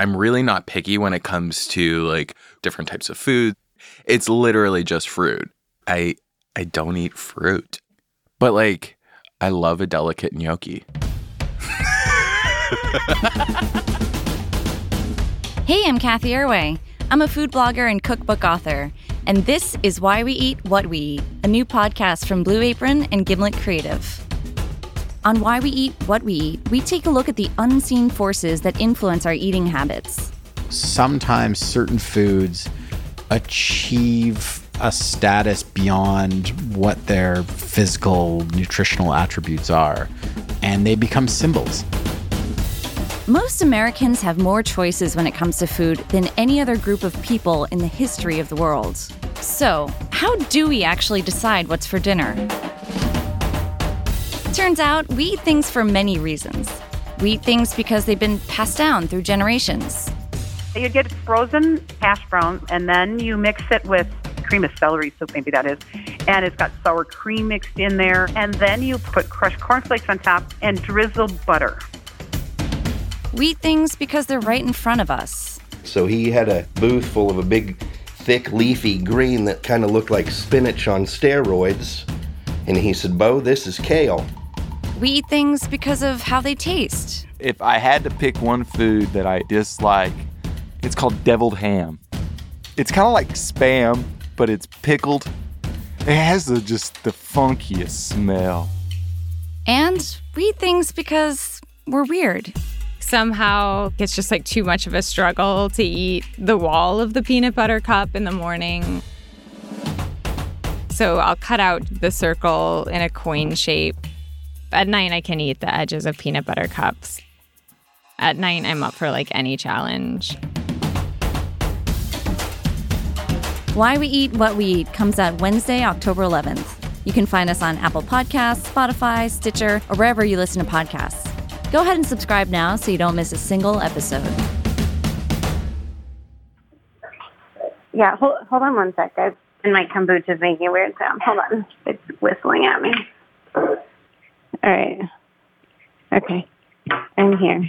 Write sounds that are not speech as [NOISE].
I'm really not picky when it comes to like different types of food. It's literally just fruit. I I don't eat fruit. But like I love a delicate gnocchi. [LAUGHS] Hey, I'm Cathy Erway. I'm a food blogger and cookbook author, and this is Why We Eat What We Eat, a new podcast from Blue Apron and Gimlet Creative. On Why We Eat What We Eat, we take a look at the unseen forces that influence our eating habits. Sometimes certain foods achieve a status beyond what their physical nutritional attributes are, and they become symbols. Most Americans have more choices when it comes to food than any other group of people in the history of the world. So, how do we actually decide what's for dinner? Turns out we eat things for many reasons. We eat things because they've been passed down through generations. You get frozen hash brown, and then you mix it with cream of celery soup, maybe that is, and it's got sour cream mixed in there, and then you put crushed cornflakes on top and drizzle butter. We eat things because they're right in front of us. So he had a booth full of a big, thick, leafy green that kind of looked like spinach on steroids. And he said, Bo, this is kale. We eat things because of how they taste. If I had to pick one food that I dislike, it's called deviled ham. It's kind of like spam, but it's pickled. It has the, just the funkiest smell. And we eat things because we're weird. Somehow it's just like too much of a struggle to eat the wall of the peanut butter cup in the morning. So I'll cut out the circle in a coin shape. At night, I can eat the edges of peanut butter cups. At night, I'm up for like any challenge. Why We Eat What We Eat comes out Wednesday, October 11th. You can find us on Apple Podcasts, Spotify, Stitcher, or wherever you listen to podcasts. Go ahead and subscribe now so you don't miss a single episode. Yeah, hold, hold on one sec, guys. And my kombucha is making a weird sound. Hold on. It's whistling at me. All right. Okay. I'm here.